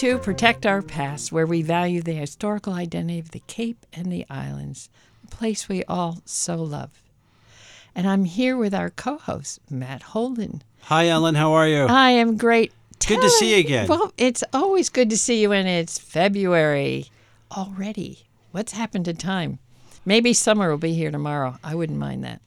to Protect Our Past, where we value the historical identity of the Cape and the islands, a place we all so love. And I'm here with our co host, Matt Holden. Hi, Ellen. How are you? I am great. Good to see you again. Well, it's always good to see you and it's February already. What's happened to time? Maybe summer will be here tomorrow. I wouldn't mind that.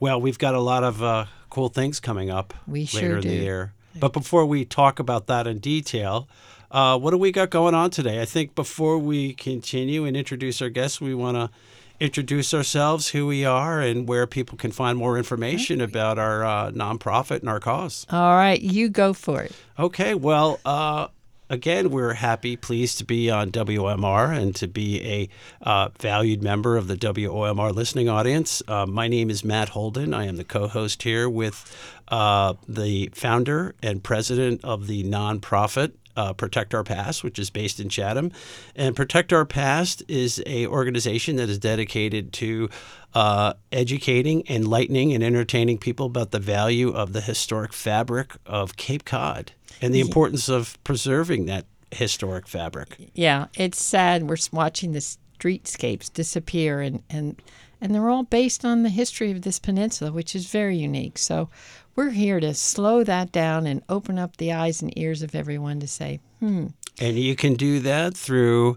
Well, we've got a lot of uh, cool things coming up We later sure in the year. But before we talk about that in detail, uh, what do we got going on today? I think before we continue and introduce our guests, we want to introduce ourselves, who we are, and where people can find more information about our uh, nonprofit and our cause. All right, you go for it. Okay, well, uh, again, we're happy, pleased to be on WMR and to be a uh, valued member of the WOMR listening audience. Uh, my name is Matt Holden. I am the co host here with uh, the founder and president of the nonprofit. Uh, Protect Our Past, which is based in Chatham, and Protect Our Past is a organization that is dedicated to uh, educating, enlightening, and entertaining people about the value of the historic fabric of Cape Cod and the importance of preserving that historic fabric. Yeah, it's sad. We're watching the streetscapes disappear, and and and they're all based on the history of this peninsula, which is very unique. So, we're here to slow that down and open up the eyes and ears of everyone to say, hmm, And you can do that through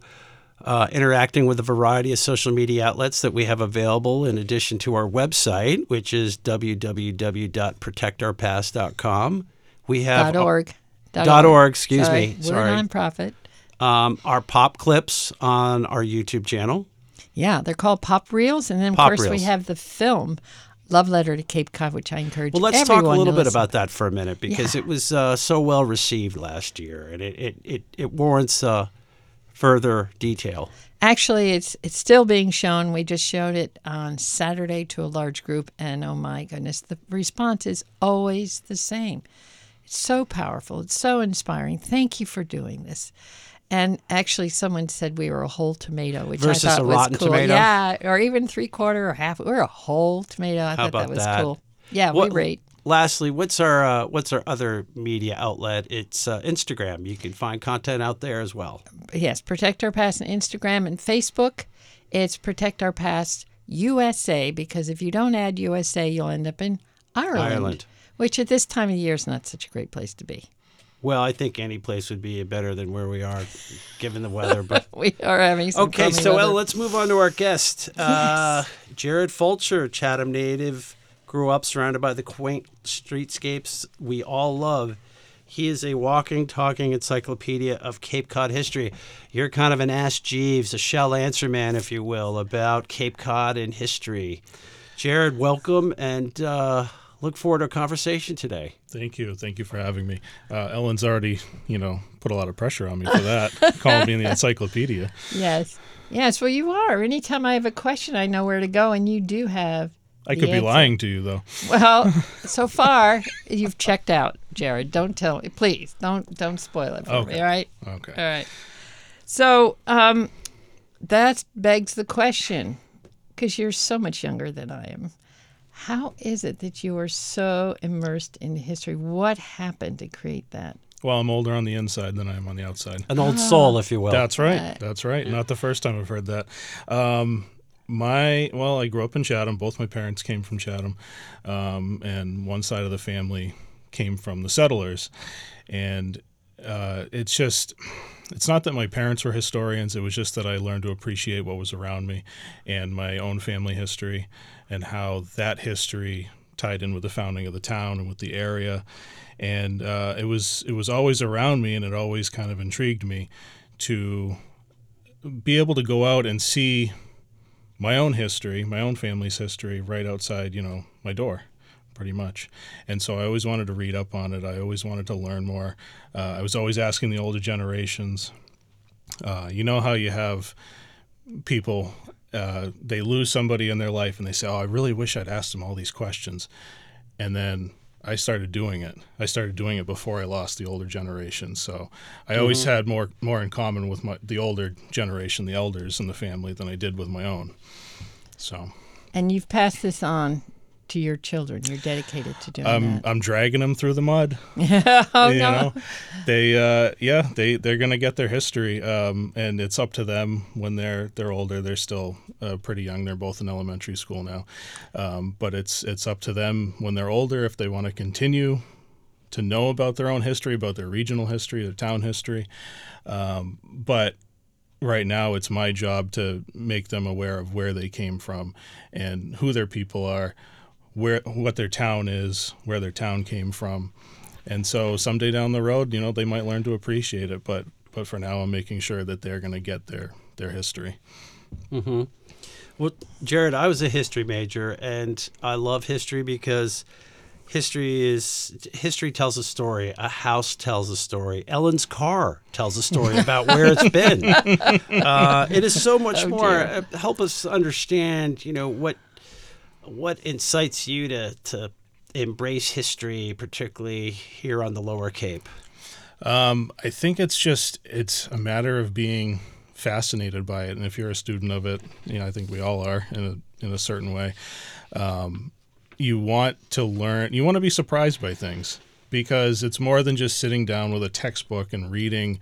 uh, interacting with a variety of social media outlets that we have available in addition to our website, which is www.protectourpast.com. We have dot org. Dot org, excuse Sorry, me. We're Sorry. a nonprofit. um, our pop clips on our YouTube channel. Yeah, they're called pop reels, and then of Pop course we have the film "Love Letter to Cape Cod," which I encourage. Well, let's talk a little bit about that for a minute because Yeah. it was uh, so well received last year, and it it, it, it warrants uh, further detail. Actually, it's it's still being shown. We just showed it on Saturday to a large group, and oh my goodness, the response is always the same. It's so powerful. It's so inspiring. Thank you for doing this. And actually, someone said we were a whole tomato, which Versus I thought a was rotten cool. tomato? Yeah, or even three quarter or half. We're a whole tomato. I How thought that was that? cool. Yeah, What- we rate. Lastly, what's our uh, what's our other media outlet? It's uh, Instagram. You can find content out there as well. Yes, Protect Our Past on Instagram and Facebook. It's Protect Our Past USA because if you don't add USA, you'll end up in Ireland, Ireland. which at this time of year is not such a great place to be. Well, I think any place would be better than where we are, given the weather. But We are having some okay, so well, let's move on to our guest, uh, Jared Fulcher, Chatham native, grew up surrounded by the quaint streetscapes we all love. He is a walking, talking encyclopedia of Cape Cod history. You're kind of an Ask Jeeves, a shell answer man, if you will, about Cape Cod and history. Jared, welcome, and uh, look forward to a conversation today. Thank you. Thank you for having me. Uh, Ellen's already, you know, put a lot of pressure on me for that, calling me in the encyclopedia. yes, yes. Well, you are. Anytime I have a question, I know where to go, and you do have. I the could be answer. lying to you, though. Well, so far you've checked out, Jared. Don't tell me, please. Don't don't spoil it for me. Okay. All right. Okay. All right. So um, that begs the question, because you're so much younger than I am. How is it that you are so immersed in history? What happened to create that? Well, I'm older on the inside than I am on the outside. An old soul, if you will. That's right. Uh, That's right. Not the first time I've heard that. Um, my well, I grew up in Chatham. Both my parents came from Chatham, um, and one side of the family came from the settlers, and uh, it's just. It's not that my parents were historians. It was just that I learned to appreciate what was around me and my own family history and how that history tied in with the founding of the town and with the area. And uh, it was it was always around me, and it always kind of intrigued me to be able to go out and see my own history, my own family's history, right outside, you know, my door, pretty much. And so I always wanted to read up on it. I always wanted to learn more. Uh, I was always asking the older generations. Uh, you know how you have people, uh, they lose somebody in their life, and they say, "Oh, I really wish I'd asked them all these questions," and then I started doing it. I started doing it before I lost the older generation. So I always had more more in common with my the older generation, the elders in the family, than I did with my own. So And you've passed this on to your children? You're dedicated to doing I'm that. I'm dragging them through the mud. oh no. know, they uh, yeah they they're gonna get their history, um, and it's up to them when they're they're older. They're still uh, pretty young. They're both in elementary school now, um, but it's it's up to them when they're older if they want to continue to know about their own history, about their regional history, their town history. Um, but right now, it's my job to make them aware of where they came from and who their people are, where what their town is, where their town came from. And so someday down the road, you know, they might learn to appreciate it. But but for now, I'm making sure that they're going to get their their history. Mhm. Well, Jared, I was a history major, and I love history because history is history tells a story. A house tells a story. Ellen's car tells a story about where it's been. Uh, it is so much Oh, more. dear. Uh, help us understand, you know, what what incites you to to embrace history, particularly here on the Lower Cape. Um, I think it's just it's a matter of being fascinated by it, and if you're a student of it, you know, I think we all are in a in a certain way. Um, you want to learn. You want to be surprised by things because it's more than just sitting down with a textbook and reading.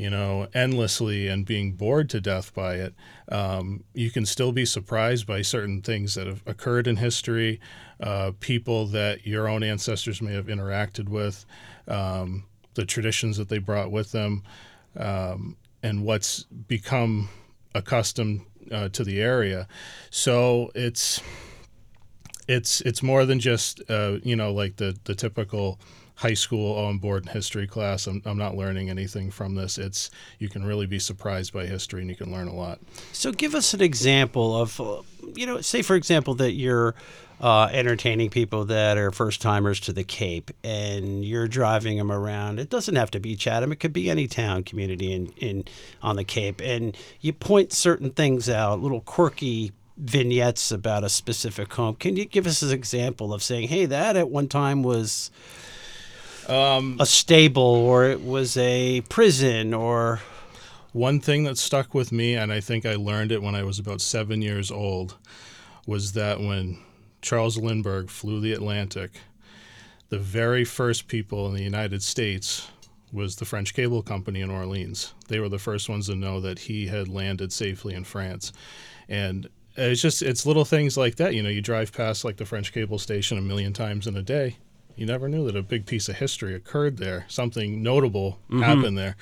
You know, endlessly and being bored to death by it. Um, you can still be surprised by certain things that have occurred in history, uh, people that your own ancestors may have interacted with, um, the traditions that they brought with them, um, and what's become accustomed uh, to the area. So it's it's it's more than just uh, you know like the the typical high school on board history class. I'm, I'm not learning anything from this. It's you can really be surprised by history and you can learn a lot. So, give us an example of, uh, you know, say for example that you're uh, entertaining people that are first timers to the Cape, and you're driving them around. It doesn't have to be Chatham; it could be any town community in, in on the Cape, and you point certain things out, little quirky vignettes about a specific home. Can you give us an example of saying, "Hey, that at one time was." Um, a stable, or it was a prison, or One thing that stuck with me, and I think I learned it when I was about seven years old, was that when Charles Lindbergh flew the Atlantic, the very first people in the United States was the French Cable Company in Orleans. They were the first ones to know that he had landed safely in France. And it's just it's little things like that. You know, you drive past like the French cable station a million times in a day. You never knew that a big piece of history occurred there. Something notable happened there.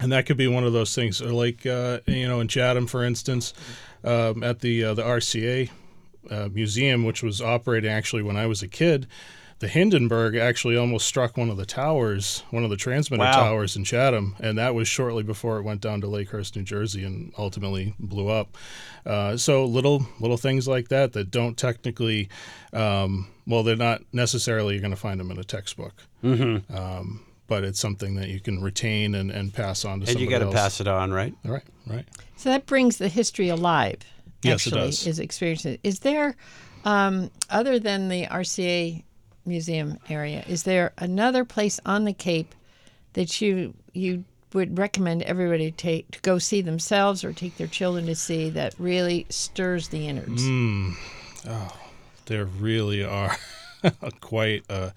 And that could be one of those things. Or like uh, you know in chatham for instance um, at the uh, the rca uh, museum which was operating actually when i was a kid the hindenburg actually almost struck one of the towers one of the transmitter Wow. towers in chatham and that was shortly before it went down to lakehurst new jersey and ultimately blew up uh, so little little things like that that don't technically um, well they're not necessarily you're going to find them in a textbook um, but it's something that you can retain and, and pass on to and you somebody got to else. pass it on, right? Right, right. So that brings the history alive. Yes, it actually, does. Is experiencing. Is there, um, other than the RCA museum area, is there another place on the Cape that you you would recommend everybody take to go see themselves or take their children to see that really stirs the innards? Mm. There really are quite a,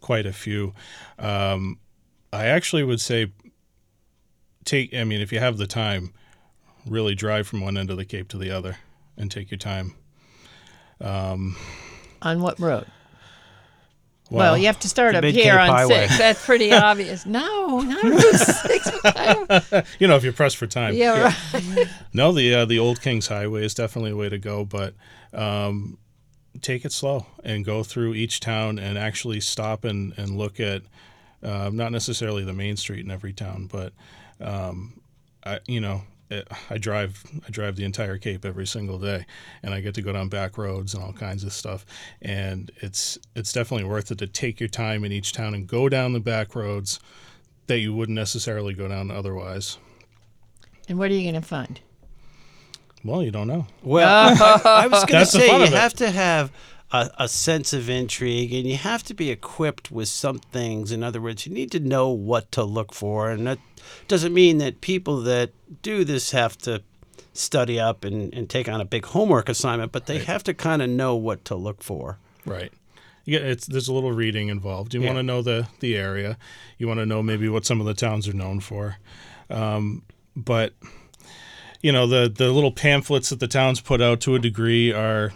quite a few. Um, I actually would say take. I mean, if you have the time, really drive from one end of the Cape to the other and take your time. On what road? Well, you have to start up here on Highway. six. That's pretty obvious. No, not Route six. You know, if you're pressed for time. yeah, right. No, the uh, the Old Kings Highway is definitely a way to go, but um, take it slow and go through each town and actually stop and, and look at uh, not necessarily the main street in every town, but um, I, you know, Uh, I drive I drive the entire Cape every single day, and I get to go down back roads and all kinds of stuff, and it's it's definitely worth it to take your time in each town and go down the back roads that you wouldn't necessarily go down otherwise. And what are you going to find? Well, you don't know. Well, I, I was going to say you have to have a, a sense of intrigue, and you have to be equipped with some things. In other words, you need to know what to look for, and that doesn't mean that people that do this have to study up and, and take on a big homework assignment, but they have to kind of know what to look for. Right. Yeah, it's there's a little reading involved. You Yeah. want to know the the area. You want to know maybe what some of the towns are known for. Um, but you know the the little pamphlets that the towns put out to a degree are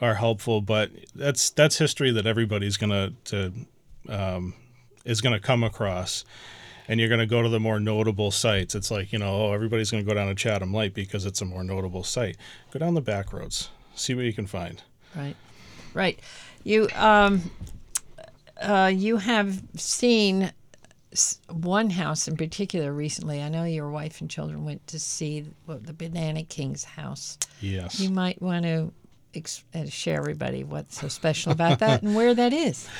are helpful, but that's that's history that everybody's gonna to um, is gonna come across. And you're going to go to the more notable sites. It's like, you know, oh, everybody's going to go down to Chatham Light because it's a more notable site. Go down the back roads, see what you can find. Right, right. You um, uh, you have seen one house in particular recently. I know your wife and children went to see the Banana King's house. Yes. You might want to ex- uh, share everybody what's so special about that and where that is.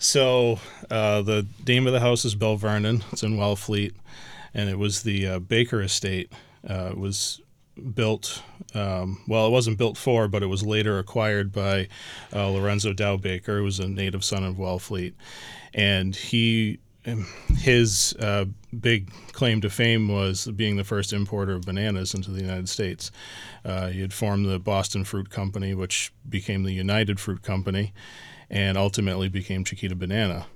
So uh, the name of the house is Belvernon. It's in Wellfleet, and it was the uh, Baker Estate. Uh, it was built. Um, well, it wasn't built for, but it was later acquired by uh, Lorenzo Dow Baker, who was a native son of Wellfleet, and he. His uh, big claim to fame was being the first importer of bananas into the United States. Uh, he had formed the Boston Fruit Company, which became the United Fruit Company, and ultimately became Chiquita Banana.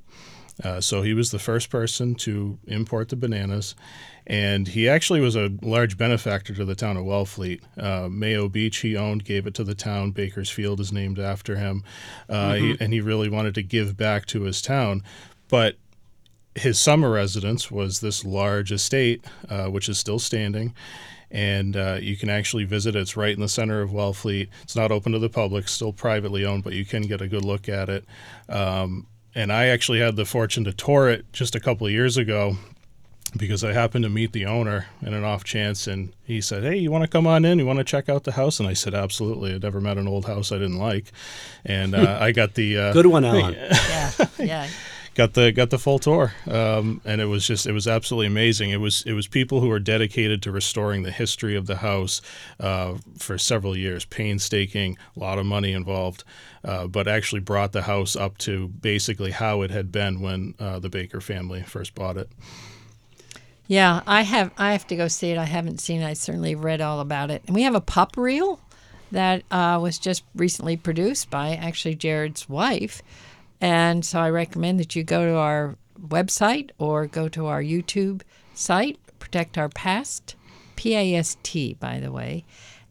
Uh, so he was the first person to import the bananas, and he actually was a large benefactor to the town of Wellfleet. Uh, Mayo Beach he owned, gave it to the town. Bakersfield is named after him, uh, he, and he really wanted to give back to his town. But his summer residence was this large estate, uh, which is still standing. And uh, you can actually visit it. It's right in the center of Wellfleet. It's not open to the public, still privately owned, but you can get a good look at it. Um, and I actually had the fortune to tour it just a couple of years ago because I happened to meet the owner in an off chance, and he said, "Hey, you want to come on in? You want to check out the house?" And I said, "Absolutely." I'd never met an old house I didn't like, and uh, I got the uh, Good one, Alan. Yeah, yeah. Got the got the full tour, um, and it was just it was absolutely amazing. It was it was people who were dedicated to restoring the history of the house uh, for several years, painstaking, a lot of money involved, uh, but actually brought the house up to basically how it had been when uh, the Baker family first bought it. Yeah, I have. I have to go see it. I haven't seen it. I certainly read all about it. And we have a pop reel that uh, was just recently produced by actually Jared's wife. And so I recommend that you go to our website or go to our YouTube site, Protect Our Past, P A S T, by the way,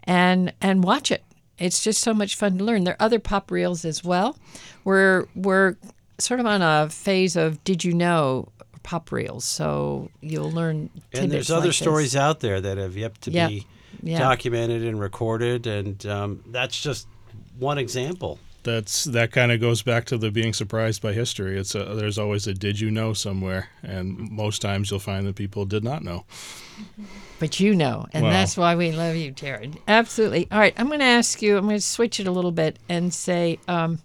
and and watch it. It's just so much fun to learn. There are other pop reels as well. We're we're sort of on a phase of did you know pop reels, so you'll learn. And there's other like stories out there that have yet to Yeah. be Yeah. documented and recorded, and um, that's just one example. That's that kind of goes back to the being surprised by history. It's a, there's always a did you know somewhere, and most times you'll find that people did not know. But you know, and Well. that's why we love you, Jared. Absolutely. All right, I'm going to ask you. I'm going to switch it a little bit and say, um,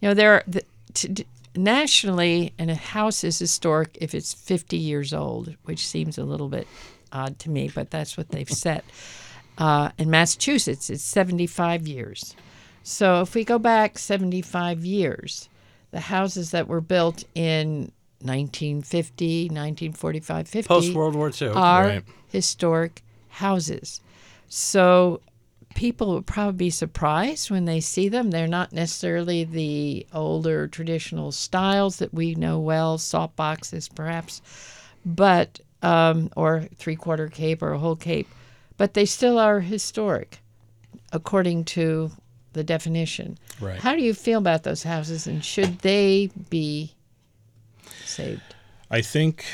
you know, there are the, t- d- nationally, and a house is historic if it's 50 years old, which seems a little bit odd to me, but that's what they've set. Uh, in Massachusetts, it's 75 years. So if we go back 75 years, the houses that were built in 1950, 1945, 50 Post World War II. are Right. historic houses. So people would probably be surprised when they see them. They're not necessarily the older traditional styles that we know well, salt boxes perhaps, but um, or three quarter cape or a whole cape, but they still are historic according to the definition. Right. How do you feel about those houses and should they be saved? I think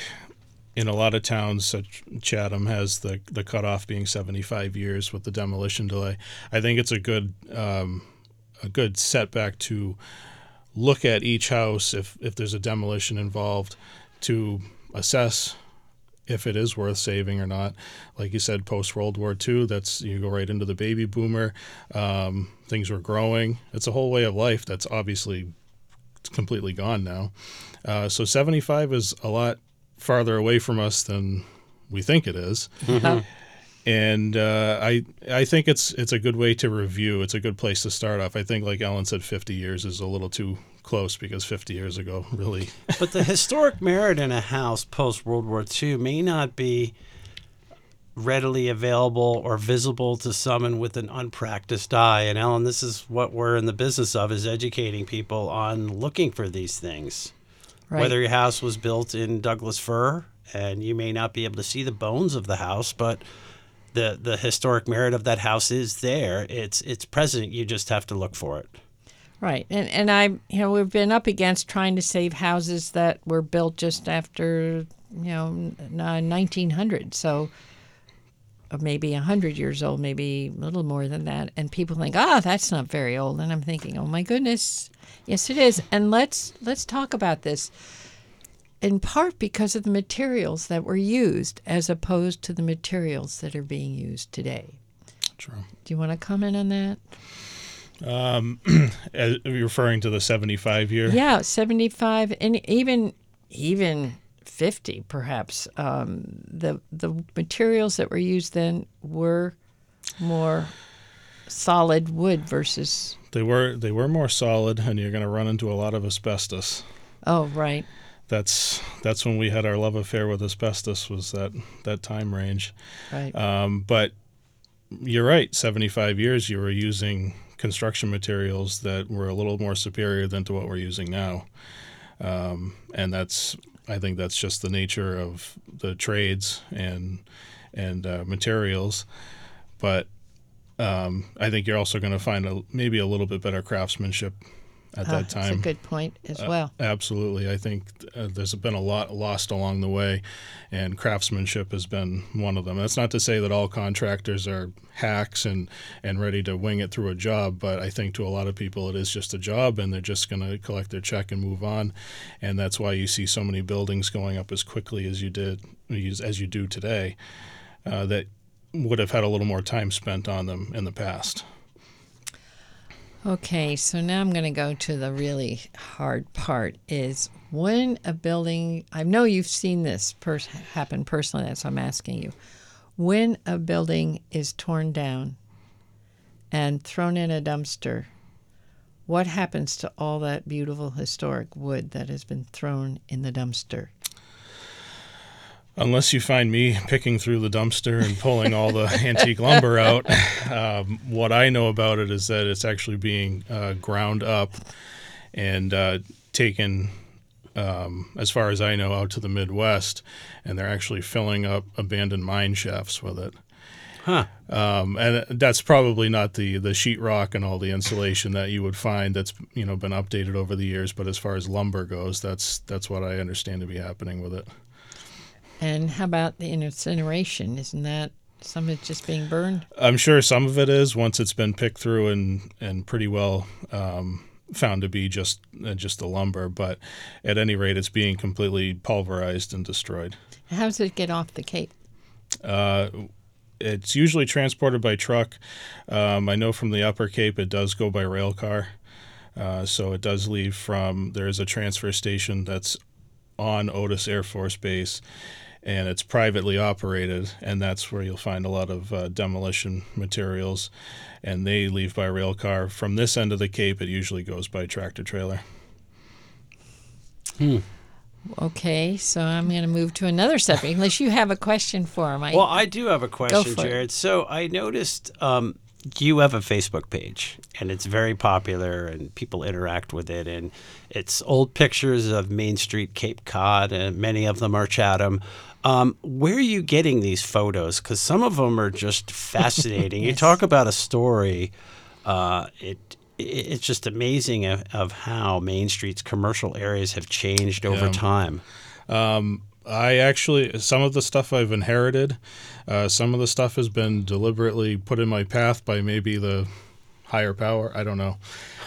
in a lot of towns, such Chatham has the the cutoff being 75 years with the demolition delay. I think it's a good um, a good setback to look at each house if if there's a demolition involved to assess if it is worth saving or not. Like you said, post World War II, that's you go right into the baby boomer. Um, things were growing. It's a whole way of life that's obviously completely gone now. Uh, so 75 is a lot farther away from us than we think it is. Uh, And uh, I I think it's it's a good way to review. It's a good place to start off. I think, like Ellen said, 50 years is a little too close because 50 years ago, really, but the historic merit in a house post World War II may not be readily available or visible to someone with an unpracticed eye. And Ellen, this is what we're in the business of is educating people on looking for these things. Right. Whether your house was built in Douglas fir and you may not be able to see the bones of the house, but the the historic merit of that house is there. It's it's present. You just have to look for it. Right, and and I, you know, we've been up against trying to save houses that were built just after, you know, nineteen hundred. So, or maybe hundred years old, maybe a little more than that. And people think, ah, oh, that's not very old. And I'm thinking, oh my goodness, yes, it is. And let's let's talk about this. In part because of the materials that were used, as opposed to the materials that are being used today. True. Do you want to comment on that? Um, referring to the 75 year? Yeah, 75 and even even 50 perhaps. Um, the the materials that were used then were more solid wood versus They were they were more solid and you're going to run into a lot of asbestos. Oh, right. That's that's when we had our love affair with asbestos was that that time range. Right. Um, but you're right, 75 years you were using construction materials that were a little more superior than to what we're using now. Um, and that's I think that's just the nature of the trades and and uh, materials. But um, I think you're also going to find a, maybe a little bit better craftsmanship at Ah, that time. That's a good point as Uh, well. Absolutely. I think uh, there's been a lot lost along the way, and craftsmanship has been one of them. That's not to say that all contractors are hacks and, and ready to wing it through a job, but I think to a lot of people it is just a job and they're just going to collect their check and move on. And that's why you see so many buildings going up as quickly as you did, as you do today, uh, that would have had a little more time spent on them in the past. Okay, so now I'm going to go to the really hard part is when a building, I know you've seen this pers- happen personally, that's why I'm asking you. When a building is torn down and thrown in a dumpster, what happens to all that beautiful historic wood that has been thrown in the dumpster? Unless you find me picking through the dumpster and pulling all the antique lumber out, um, what I know about it is that it's actually being uh, ground up and uh, taken, um, as far as I know, out to the Midwest, and they're actually filling up abandoned mine shafts with it. Huh. Um, and that's probably not the the sheetrock and all the insulation that you would find that's you know been updated over the years. But as far as lumber goes, that's that's what I understand to be happening with it. And how about the incineration? Isn't that some of it just being burned? I'm sure some of it is once it's been picked through and and pretty well um, found to be just uh, just the lumber. But at any rate, it's being completely pulverized and destroyed. How does it get off the Cape? Uh, it's usually transported by truck. Um, I know from the Upper Cape it does go by rail car. Uh, so it does leave from there is a transfer station that's on Otis Air Force Base, and it's privately operated, and that's where you'll find a lot of uh, demolition materials, and they leave by rail car. From this end of the Cape, it usually goes by tractor trailer. Hmm. Okay, so I'm going to move to another subject, unless you have a question for him. I, Well, I do have a question, for it. Jared. So I noticed um, you have a Facebook page, and it's very popular, and people interact with it. And it's old pictures of Main Street, Cape Cod, and many of them are Chatham. Um, where are you getting these photos? Because some of them are just fascinating. You talk about a story. Uh, it it- it's just amazing of, of how Main Street's commercial areas have changed over Yeah. time. I actually, some of the stuff I've inherited, uh, some of the stuff has been deliberately put in my path by maybe the higher power. I don't know.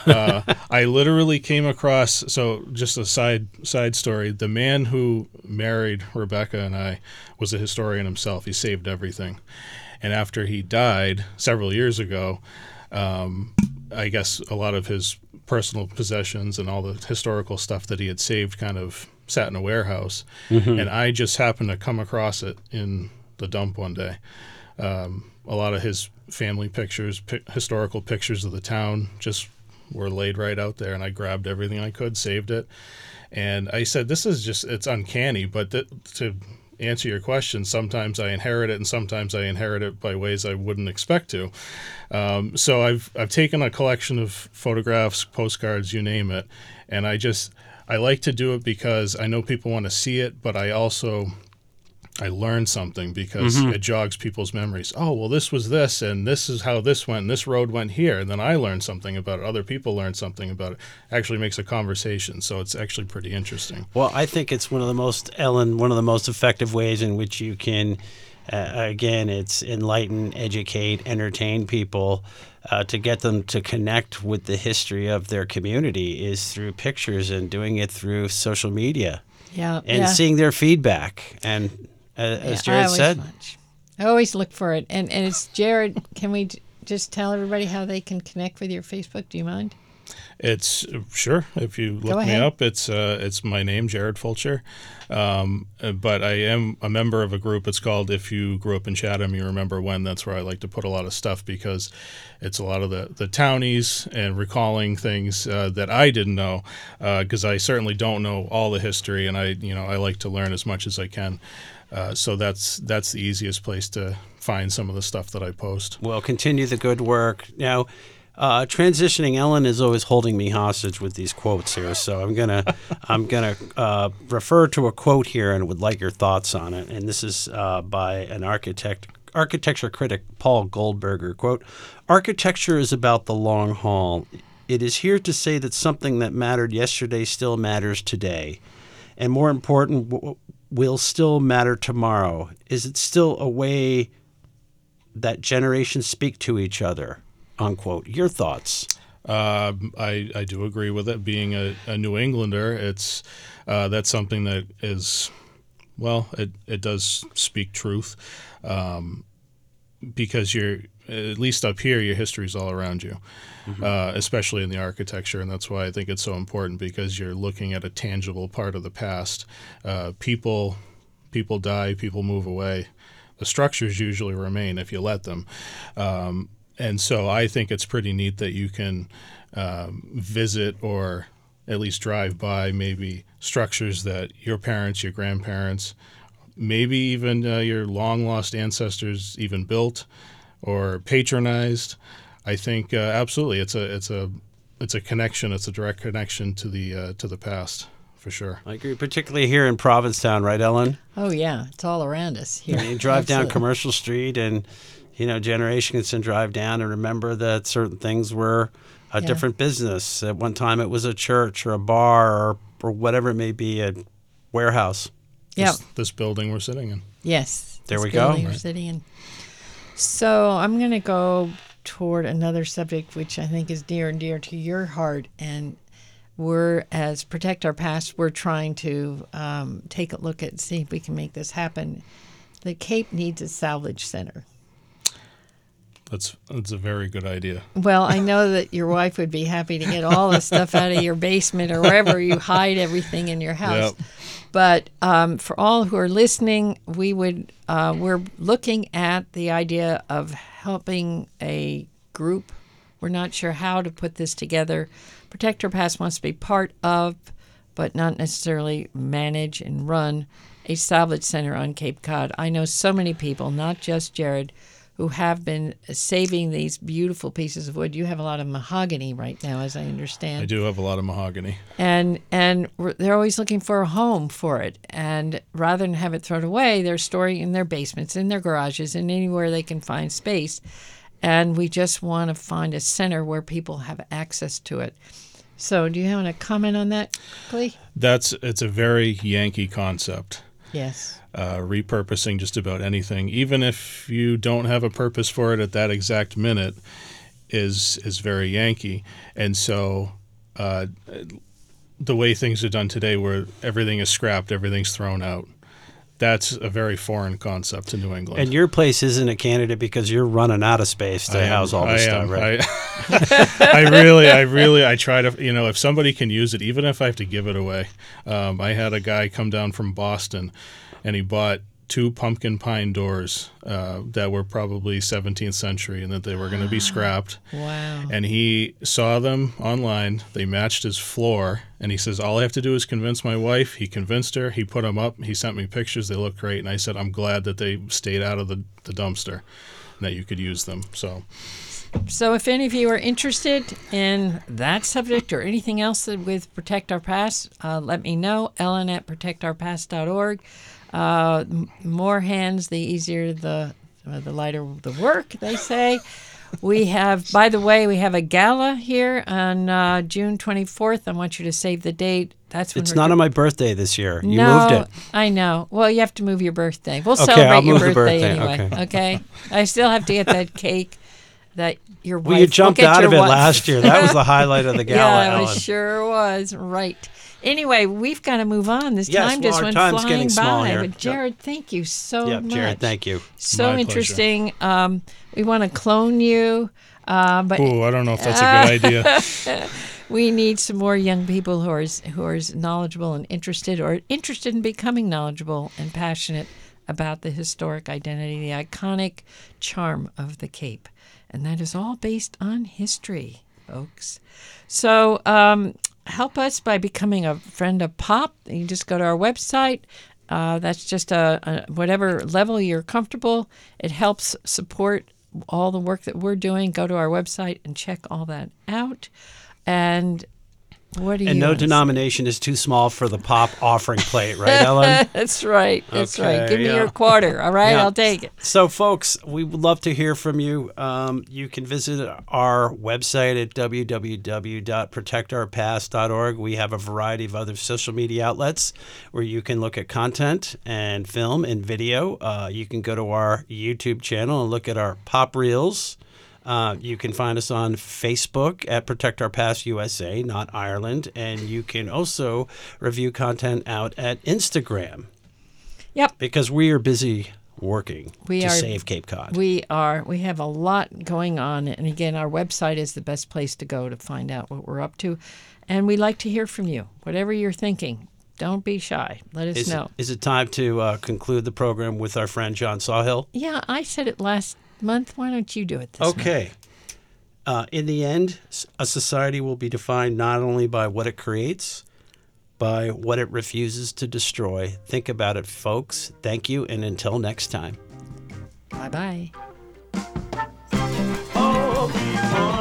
Uh, I literally came across. So, just a side side story. The man who married Rebecca and I was a historian himself. He saved everything, and after he died several years ago, um, I guess a lot of his personal possessions and all the historical stuff that he had saved kind of sat in a warehouse. And I just happened to come across it in the dump one day. Um, a lot of his family pictures, pi- historical pictures of the town, just were laid right out there. And I grabbed everything I could, saved it. And I said, "This is just—it's uncanny." But th- to answer your question, sometimes I inherit it, and sometimes I inherit it by ways I wouldn't expect to. Um, so I've I've taken a collection of photographs, postcards, you name it, and I just I like to do it because I know people want to see it, but I also I learn something because Mm-hmm. it jogs people's memories. Oh, well, this was this, and this is how this went, and this road went here. And then I learned something about it. Other people learned something about it. Actually makes a conversation. So it's actually pretty interesting. Well, I think it's one of the most, Ellen, one of the most effective ways in which you can, uh, again, it's enlighten, educate, entertain people uh, to get them to connect with the history of their community is through pictures and doing it through social media Yeah. and yeah. seeing their feedback. And as Yeah, I Jared always said, watch. I always look for it. And and it's Jared. Can we just tell everybody how they can connect with your Facebook? Do you mind? It's sure if you look me up, it's uh, it's my name, Jared Fulcher. Um, uh, but I am a member of a group. It's called If You Grew Up in Chatham, You Remember When. That's where I like to put a lot of stuff because it's a lot of the the townies and recalling things uh, that I didn't know because I certainly don't know all the history, and I you know I like to learn as much as I can. Uh, so that's that's the easiest place to find some of the stuff that I post. well, continue the good work. Now, uh, transitioning, Ellen is always holding me hostage with these quotes here, so I'm gonna I'm gonna uh, refer to a quote here and would like your thoughts on it. And this is uh, by an architect, architecture critic, Paul Goldberger. Quote: Architecture is about the long haul. It is here to say that something that mattered yesterday still matters today, and more important, will still matter tomorrow. Is it still a way that generations speak to each other? Unquote. Your thoughts? Um, I, I do agree with it. Being a, a New Englander, it's uh, that's something that is well, it, it does speak truth um, because you're at least up here, your history is all around you, uh, especially in the architecture, and that's why I think it's so important because you're looking at a tangible part of the past. Uh, people people die, people move away. The structures usually remain if you let them. Um, and so I think it's pretty neat that you can um, visit or at least drive by maybe structures that your parents, your grandparents, maybe even uh, your long lost ancestors even built or patronized. I think uh, absolutely it's a it's a it's a connection. It's a direct connection to the uh, to the past for sure. I agree, particularly here in Provincetown, right, Ellen? Oh yeah, it's all around us here. You drive down Commercial Street, and you know, generations can drive down and remember that certain things were a Yeah. different business. At one time, it was a church or a bar or, or whatever it may be, a warehouse. Yeah. This, this building we're sitting in. Yes. There this we go. building We're sitting in. So I'm going to go toward another subject which I think is dear and dear to your heart, and we're as protect our past. We're trying to um, take a look at see if we can make this happen. The Cape needs a salvage center. That's that's a very good idea. Well, I know that your wife would be happy to get all the stuff out of your basement or wherever you hide everything in your house. Yep. But um, for all who are listening, we would uh, we're looking at the idea of helping a group. We're not sure how to put this together. Protect Our Past wants to be part of, but not necessarily manage and run a salvage center on Cape Cod. I know so many people, not just Jared, who have been saving these beautiful pieces of wood. You have a lot of mahogany right now, as I understand I do have a lot of mahogany. and and they're always looking for a home for it and rather than have it thrown away they're storing it in their basements in their garages and anywhere they can find space and we just want to find a center where people have access to it so do you have a comment on that Glee? That's it's a very Yankee concept. yes uh, repurposing just about anything, even if you don't have a purpose for it at that exact minute, is is very Yankee. And so, uh, the way things are done today, where everything is scrapped, everything's thrown out, that's a very foreign concept to New England. And your place isn't a candidate because you're running out of space to I am- house all this I stuff, am. right? I, I really, I really, I try to, you know, if somebody can use it, even if I have to give it away. Um, I had a guy come down from Boston, and he bought two pumpkin pine doors uh, that were probably 17th century and that they were going to be scrapped. Wow. And he saw them online. They matched his floor. And he says, All I have to do is convince my wife. He convinced her. He put them up. He sent me pictures. They look great. And I said, I'm glad that they stayed out of the, the dumpster and that you could use them. So, So, if any of you are interested in that subject or anything else that- with Protect Our Past, uh, let me know. Ellen at protectourpast.org. Uh, more hands, the easier the uh, the lighter the work. They say. We have, by the way, we have a gala here on uh, June 24th. I want you to save the date. That's when It's not on my birthday this year. You no, moved it. I know. Well, you have to move your birthday. We'll Okay, celebrate I'll your birthday, birthday, anyway. okay. Okay. I still have to get that cake that your wife. Well, you jumped out of it wife- last year. That was the highlight of the gala, yeah, it sure was. Right. Anyway, we've got to move on. This Yes, time well, just went time's flying getting by. here. But Yep. Jared, thank you so Yeah, much. Jared, thank you. So My interesting. Um, we want to clone you, uh, but ooh, I don't know if that's a good idea. we need some more young people who are who are knowledgeable and interested, or interested in becoming knowledgeable and passionate about the historic identity, the iconic charm of the Cape, and that is all based on history, folks. So um, help us by becoming a friend of Pop. You just go to our website. Uh, that's just a, a whatever level you're comfortable. It helps support all the work that we're doing. Go to our website and check all that out. And what do you? And no wanna denomination is too small for the pop offering plate, right, Ellen? That's right. That's right. Okay, Give me your quarter. All right, Yeah. I'll take it. So, folks, we would love to hear from you. Um, you can visit our website at www.protectourpast.org. We have a variety of other social media outlets where you can look at content and film and video. Uh, you can go to our YouTube channel and look at our pop reels. Uh, you can find us on Facebook at Protect Our Past USA, not Ireland. And you can also review content out at Instagram Yep. because we are busy working We to are- save Cape Cod. We are. We have a lot going on, and again, our website is the best place to go to find out what we're up to. And we like to hear from you. Whatever you're thinking, don't be shy. Let us is, know. it, is it time to uh, conclude the program with our friend John Sawhill? Yeah, I said it last month. Why don't you do it this okay. Uh, in the end, a society will be defined not only by what it creates, by what it refuses to destroy. Think about it, folks. Thank you, and until next time. Bye oh, bye.